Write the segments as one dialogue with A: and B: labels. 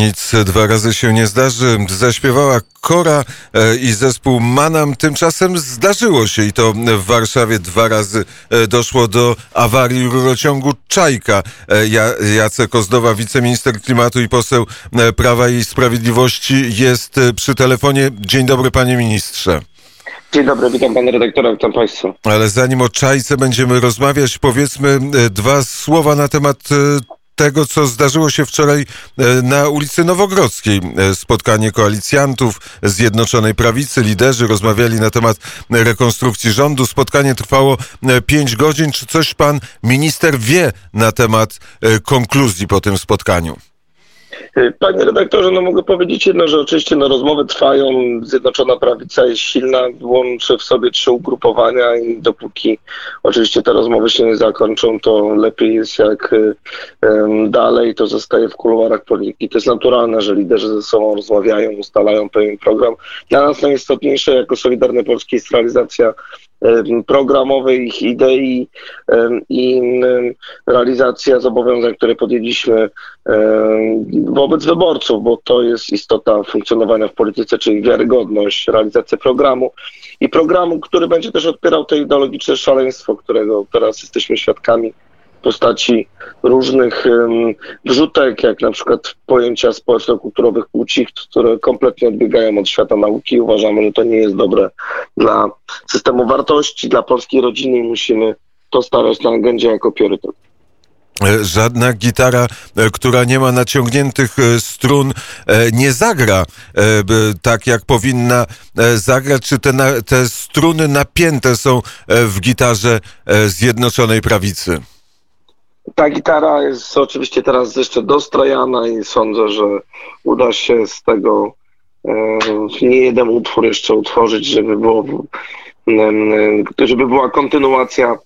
A: Nic dwa razy się nie zdarzy. Zaśpiewała Kora e, i zespół Manam. Tymczasem zdarzyło się i to w Warszawie dwa razy e, doszło do awarii rurociągu Czajka. E, Jacek Ozdowa, wiceminister klimatu i poseł Prawa i Sprawiedliwości jest przy telefonie. Dzień dobry panie ministrze.
B: Dzień dobry, witam pana redaktora, witam państwa.
A: Ale zanim o Czajce będziemy rozmawiać, powiedzmy dwa słowa na temat tego, co zdarzyło się wczoraj e, na ulicy Nowogrodzkiej. E, spotkanie koalicjantów Zjednoczonej Prawicy, liderzy rozmawiali na temat rekonstrukcji rządu. Spotkanie trwało e, pięć godzin. Czy coś pan minister wie na temat konkluzji po tym spotkaniu?
B: Panie redaktorze, no mogę powiedzieć jedno, że oczywiście no, rozmowy trwają, Zjednoczona Prawica jest silna, łączy w sobie trzy ugrupowania i dopóki oczywiście te rozmowy się nie zakończą, to lepiej jest jak um, dalej to zostaje w kuluarach polityki. To jest naturalne, że liderzy ze sobą rozmawiają, ustalają pewien program. Dla nas najistotniejsze jako Solidarne Polskie jest realizacja programowej ich idei i realizacja zobowiązań, które podjęliśmy wobec wyborców, bo to jest istota funkcjonowania w polityce, czyli wiarygodność, realizacja programu i programu, który będzie też odpierał te ideologiczne szaleństwo, którego teraz jesteśmy świadkami postaci różnych wrzutek, jak na przykład pojęcia społeczno-kulturowych płci, które kompletnie odbiegają od świata nauki. Uważamy, że to nie jest dobre dla systemu wartości, dla polskiej rodziny i musimy to stawiać na agendzie jako priorytet
A: żadna gitara, e, która nie ma naciągniętych e, strun, nie zagra tak, jak powinna zagrać. Czy te, te struny napięte są w gitarze Zjednoczonej Prawicy?
B: Ta gitara jest oczywiście teraz jeszcze dostrajana i sądzę, że uda się z tego e, nie jeden utwór jeszcze utworzyć, żeby było żeby była kontynuacja e,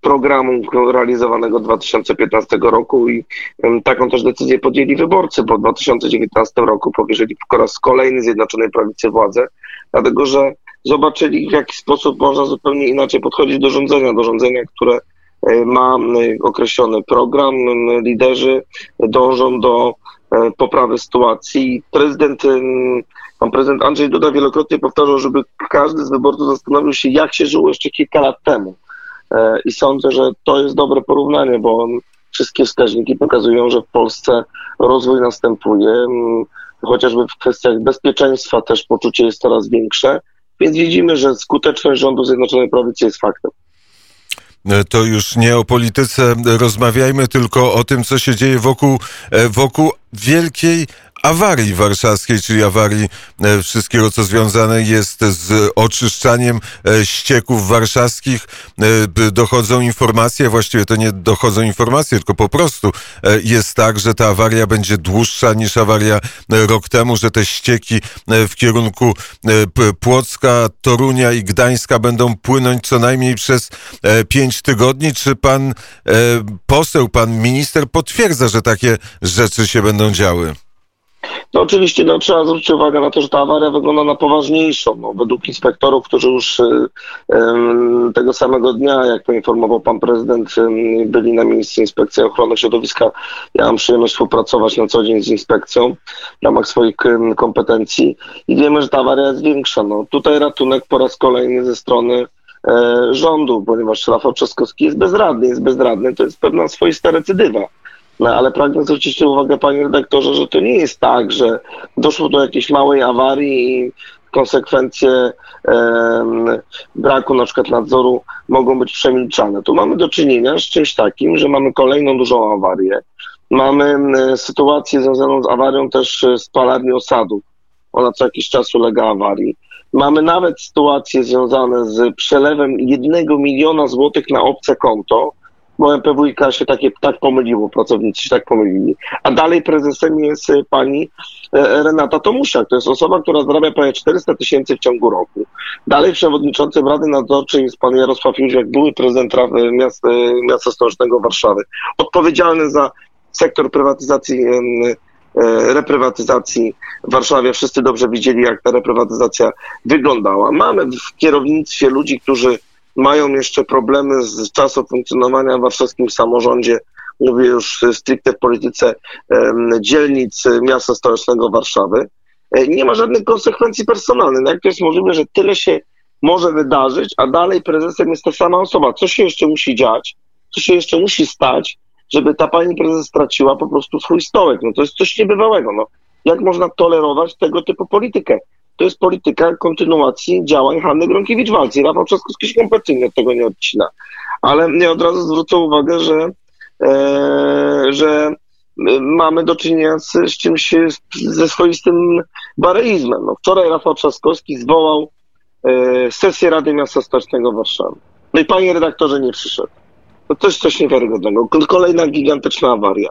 B: programu realizowanego 2015 roku i taką też decyzję podjęli wyborcy, bo w 2019 roku powierzyli po raz kolejny Zjednoczonej Prawicy władzę, dlatego że zobaczyli w jaki sposób można zupełnie inaczej podchodzić do rządzenia, do rządzenia, które E, ma określony program, liderzy dążą do e, poprawy sytuacji. Prezydent, pan prezydent Andrzej Duda wielokrotnie powtarzał, żeby każdy z wyborców zastanowił się, jak się żyło jeszcze kilka lat temu. I sądzę, że to jest dobre porównanie, bo wszystkie wskaźniki pokazują, że w Polsce rozwój następuje. Chociażby w kwestiach bezpieczeństwa też poczucie jest coraz większe, więc widzimy, że skuteczność rządu Zjednoczonej Prawicy jest faktem.
A: E, to już nie o polityce rozmawiajmy, tylko o tym, co się dzieje wokół, e, wokół wielkiej awarii warszawskiej, czyli awarii e, wszystkiego, co związane jest z oczyszczaniem e, ścieków warszawskich. E, dochodzą informacje, właściwie to nie dochodzą informacje, tylko po prostu jest tak, że ta awaria będzie dłuższa niż awaria rok temu, że te ścieki w kierunku Płocka, Torunia i Gdańska będą płynąć co najmniej przez pięć tygodni. Czy pan poseł, pan minister potwierdza, że takie rzeczy się będą działy?
B: No oczywiście no, trzeba zwrócić uwagę na to, że ta awaria wygląda na poważniejszą. No, według inspektorów, którzy już y, y, tego samego dnia, jak poinformował pan prezydent, y, byli na miejscu inspekcji ochrony środowiska. Ja mam przyjemność współpracować na co dzień z inspekcją w ramach swoich kompetencji i wiemy, że ta awaria jest większa. No, tutaj ratunek po raz kolejny ze strony e, rządu, ponieważ Rafał Trzaskowski jest bezradny. Jest bezradny, to jest pewna swoista recydywa. No, ale pragnę zwrócić uwagę, panie redaktorze, że to nie jest tak, że doszło do jakiejś małej awarii i konsekwencje e, braku na przykład nadzoru mogą być przemilczane. Tu mamy do czynienia z czymś takim, że mamy kolejną dużą awarię. Mamy sytuację związaną z awarią też spalarni osadów. Ona co jakiś czas ulega awarii. Mamy nawet sytuacje związane z przelewem jednego miliona złotych na obce konto, bo MPWiK się takie, tak pomyliło, pracownicy się tak pomylili. A dalej prezesem jest e, pani e, Renata Tomusiak. To jest osoba, która zarabia prawie 400 tysięcy w ciągu roku. Dalej przewodniczącym Rady Nadzorczej jest pan Jarosław Jóźwiak, były prezydent miasta, miasta stołecznego Warszawy. Odpowiedzialny za sektor prywatyzacji e, reprywatyzacji w Warszawie. Wszyscy dobrze widzieli, jak ta reprywatyzacja wyglądała. Mamy w kierownictwie ludzi, którzy mają jeszcze problemy z czasem funkcjonowania w warszawskim samorządzie mówię już stricte w polityce dzielnic miasta stołecznego Warszawy, nie ma żadnych konsekwencji personalnych. Jak to jest możliwe, że tyle się może wydarzyć, a dalej prezesem jest ta sama osoba? Co się jeszcze musi dziać? Co się jeszcze musi stać, żeby ta pani prezes straciła po prostu swój stołek? No to jest coś niebywałego. No. Jak można tolerować tego typu politykę? To jest polityka kontynuacji działań Hanny Gronkiewicz-Walc i Rafał Trzaskowski się kompletnie od tego nie odcina. Ale nie od razu zwrócę uwagę, że, e, że mamy do czynienia z, z czymś, ze swoistym bareizmem. No, wczoraj Rafał Trzaskowski zwołał e, sesję Rady Miasta Stocznego Warszawy. No i panie redaktorze nie przyszedł. To jest coś niewiarygodnego. Kolejna gigantyczna awaria.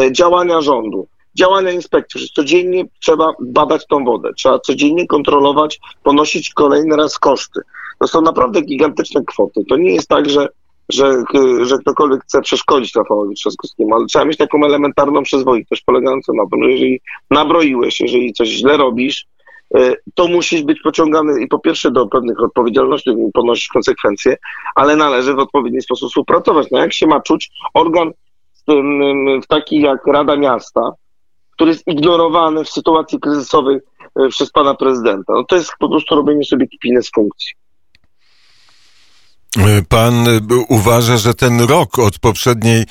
B: E, działania rządu działania inspekcji, codziennie trzeba badać tą wodę, trzeba codziennie kontrolować, ponosić kolejny raz koszty. To są naprawdę gigantyczne kwoty. To nie jest tak, że, że, że ktokolwiek chce przeszkodzić Rafałowi Trzaskowskiemu, ale trzeba mieć taką elementarną przyzwoitość polegającą na tym, że jeżeli nabroiłeś, jeżeli coś źle robisz, y, to musisz być pociągany i po pierwsze do pewnych odpowiedzialności, ponosić konsekwencje, ale należy w odpowiedni sposób współpracować. No jak się ma czuć organ w taki jak Rada Miasta, który jest ignorowany w sytuacji kryzysowej e, przez pana prezydenta. No to jest po prostu robienie sobie kpiny z funkcji.
A: E, pan e, uważa, że ten rok od poprzedniej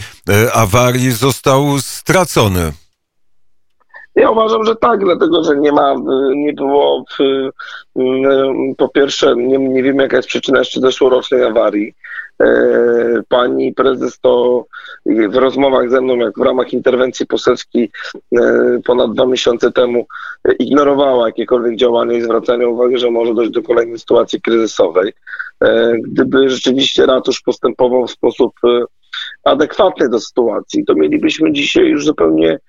A: awarii został stracony?
B: Ja uważam, że tak, dlatego że nie ma, nie było, po pierwsze, nie, nie wiemy jaka jest przyczyna jeszcze zeszłorocznej awarii. E, pani prezes to w rozmowach ze mną, jak w ramach interwencji poselskiej e, ponad dwa miesiące temu, ignorowała jakiekolwiek działania i zwracania uwagi, że może dojść do kolejnej sytuacji kryzysowej. E, gdyby rzeczywiście ratusz postępował w sposób adekwatny do sytuacji, to mielibyśmy dzisiaj już zupełnie,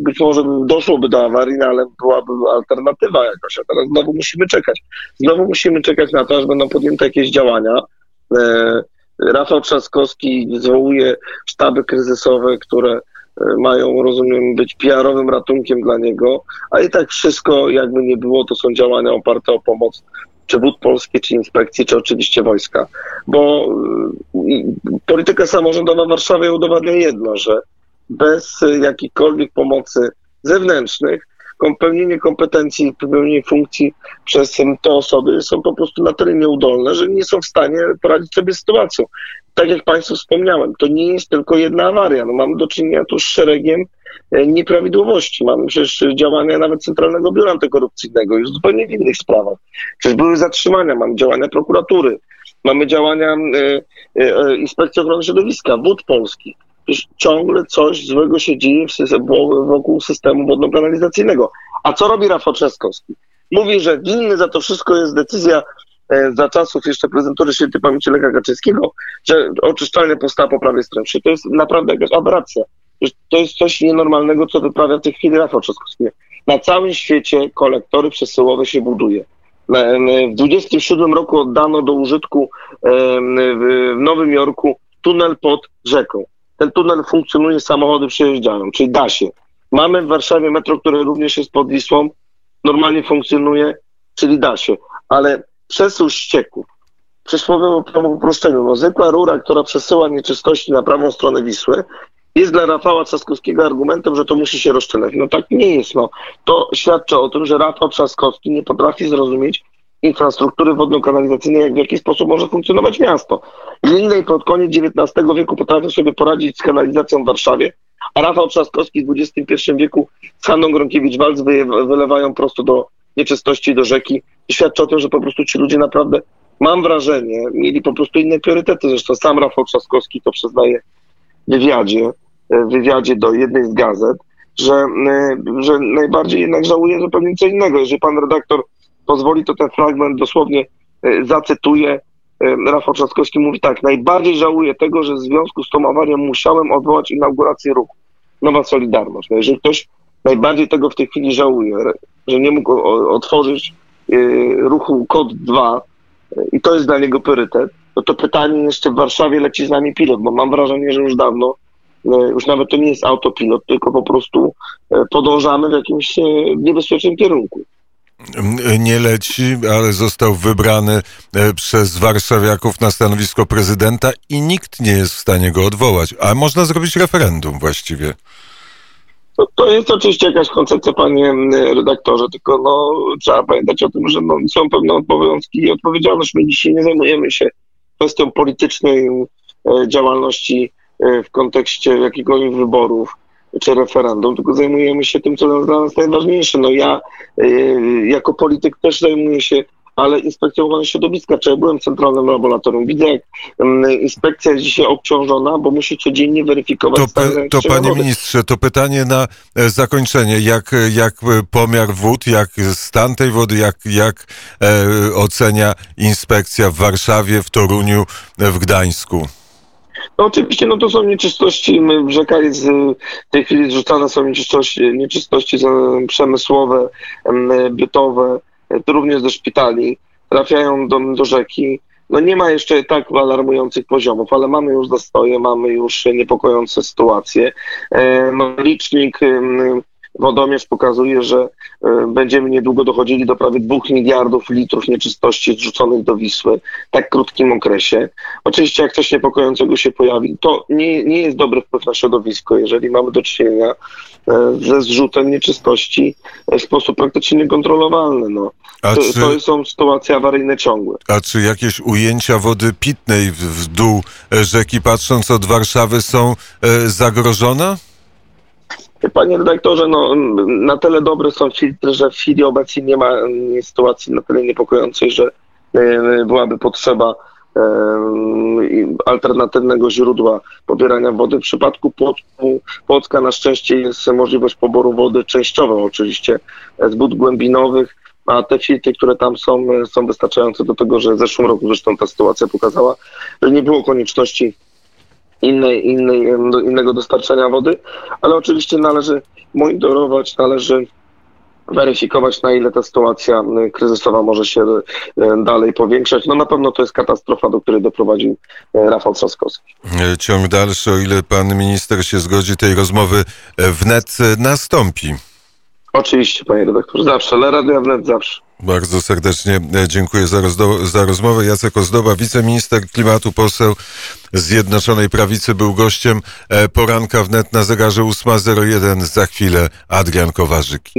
B: być może doszłoby do awarii, no ale byłaby alternatywa jakaś, a teraz znowu musimy czekać. Znowu musimy czekać na to, aż będą podjęte jakieś działania, Rafał Trzaskowski zwołuje sztaby kryzysowe, które e, mają, rozumiem, być PR-owym ratunkiem dla niego, a i tak wszystko, jakby nie było, to są działania oparte o pomoc czy wód polskie, czy inspekcji, czy oczywiście wojska. Bo e, polityka samorządowa Warszawy udowadnia jedno, że bez jakichkolwiek pomocy zewnętrznych pełnienie kompetencji, pełnienie funkcji przez te osoby są po prostu na tyle nieudolne, że nie są w stanie poradzić sobie z sytuacją. Tak jak Państwu wspomniałem, to nie jest tylko jedna awaria. No, mamy do czynienia tu z szeregiem e, nieprawidłowości. Mamy przecież działania nawet Centralnego Biura Antykorupcyjnego już zupełnie w innych sprawach. Przecież były zatrzymania, mamy działania prokuratury, mamy działania e, e, Inspekcji Ochrony Środowiska, Wód Polskich ciągle coś złego się dzieje wokół systemu wodno-kanalizacyjnego. A co robi Rafał Trzaskowski? Mówi, że winny za to wszystko jest decyzja e, za czasów jeszcze prezentury świętej pamięci Lecha Kaczyńskiego, że oczyszczalnia powstała po prawej stronie. To jest naprawdę jakaś aberracja. To jest coś nienormalnego, co wyprawia w tej chwili Rafał Trzaskowski. Na całym świecie kolektory przesyłowe się buduje. W 27 roku oddano do użytku w Nowym Jorku tunel pod rzeką ten tunel funkcjonuje, samochody przejeżdżają, czyli da się. Mamy w Warszawie metro, które również jest pod Wisłą, normalnie funkcjonuje, czyli da się. Ale przesył ścieków, przysłowiową po uproszczeniu, no zwykła rura, która przesyła nieczystości na prawą stronę Wisły, jest dla Rafała Trzaskowskiego argumentem, że to musi się rozszczelać. No tak nie jest. No. To świadczy o tym, że Rafał Trzaskowski nie potrafi zrozumieć, infrastruktury wodno-kanalizacyjnej, jak w jaki sposób może funkcjonować miasto. Innej pod koniec XIX wieku potrafią sobie poradzić z kanalizacją w Warszawie, a Rafał Trzaskowski w XXI wieku z Hanną Gronkiewicz-Walc wylewają prosto do nieczystości do rzeki. Świadczy o tym, że po prostu ci ludzie naprawdę, mam wrażenie, mieli po prostu inne priorytety. Zresztą sam Rafał Trzaskowski to przyznaje w wywiadzie, w wywiadzie do jednej z gazet, że, że najbardziej jednak żałuje zupełnie co innego. Jeżeli pan redaktor pozwoli, to ten fragment dosłownie e, zacytuję. E, Rafał Trzaskowski mówi tak, najbardziej żałuję tego, że w związku z tą awarią musiałem odwołać inaugurację ruchu. Nowa Solidarność. No jeżeli ktoś najbardziej tego w tej chwili żałuje, że nie mógł otworzyć e, ruchu KOD 2 i to jest dla niego priorytet, no to pytanie jeszcze w Warszawie leci z nami pilot, bo mam wrażenie, że już dawno już nawet to nie jest autopilot, tylko po prostu podążamy w jakimś niebezpiecznym kierunku.
A: Nie leci, ale został wybrany e, przez warszawiaków na stanowisko prezydenta i nikt nie jest w stanie go odwołać. A można zrobić referendum właściwie.
B: No, to jest oczywiście jakaś koncepcja, panie redaktorze, tylko no, trzeba pamiętać o tym, że no, są pewne obowiązki i odpowiedzialność. My dzisiaj nie zajmujemy się kwestią politycznej e, działalności e, w kontekście jakiegoś wyborów czy referendum, tylko zajmujemy się tym, co dla nas najważniejsze. No ja e, jako polityk też zajmuję się ale inspekcja ochrony środowiska, czy ja byłem w centralnym laboratorium, widzę jak um, inspekcja jest dzisiaj obciążona, bo musi codziennie weryfikować
A: To, pe- to panie
B: wody.
A: ministrze, to pytanie na e, zakończenie. Jak, jak pomiar wód, jak stan tej wody, jak, jak e, ocenia inspekcja w Warszawie, w Toruniu, e, w Gdańsku?
B: No oczywiście, no to są nieczystości, my, rzeka jest y, w tej chwili zrzucane są nieczystości, nieczystości przemysłowe, em, bytowe, to również ze szpitali, trafiają do, do rzeki. No nie ma jeszcze tak alarmujących poziomów, ale mamy już zastoje, mamy już niepokojące sytuacje. E, No, licznik wodomierz pokazuje, że e, będziemy niedługo dochodzili do prawie 2 miliardów litrów nieczystości zrzuconych do Wisły w tak krótkim okresie. Oczywiście jak coś niepokojącego się pojawi, to nie, nie jest dobry wpływ na środowisko, jeżeli mamy do czynienia e, ze zrzutem nieczystości w sposób praktycznie niekontrolowalny. No.
A: A
B: To,
A: czy,
B: to są sytuacje awaryjne ciągłe.
A: a czy jakieś ujęcia wody pitnej w, w dół e, rzeki, patrząc od Warszawy, są e, zagrożone?
B: Panie redaktorze, no, na tyle dobre są filtry, że w chwili obecnej nie ma mm, sytuacji na tyle niepokojącej, że e, byłaby potrzeba i alternatywnego źródła pobierania wody. W przypadku Płocka na szczęście jest możliwość poboru wody częściowo oczywiście z bud głębinowych, a te filtry, które tam są, są wystarczające do tego, że w zeszłym roku zresztą ta sytuacja pokazała, że nie było konieczności innej, innej, innego dostarczania wody, ale oczywiście należy monitorować, należy weryfikować, na ile ta sytuacja y, kryzysowa może się y, dalej powiększać. No na pewno to jest katastrofa, do której doprowadził y, Rafał Trzaskowski.
A: Ciąg dalszy, o ile pan minister się zgodzi, tej rozmowy e, wnet e, nastąpi.
B: Oczywiście, panie redaktorze, zawsze, ale Radio Wnet zawsze.
A: Bardzo serdecznie e, dziękuję za, rozdo- za rozmowę. Jacek Ozdoba, wiceminister klimatu, poseł Zjednoczonej Prawicy, był gościem e, poranka wnet na zegarze 8.01. Za chwilę Adrian Kowarzyk.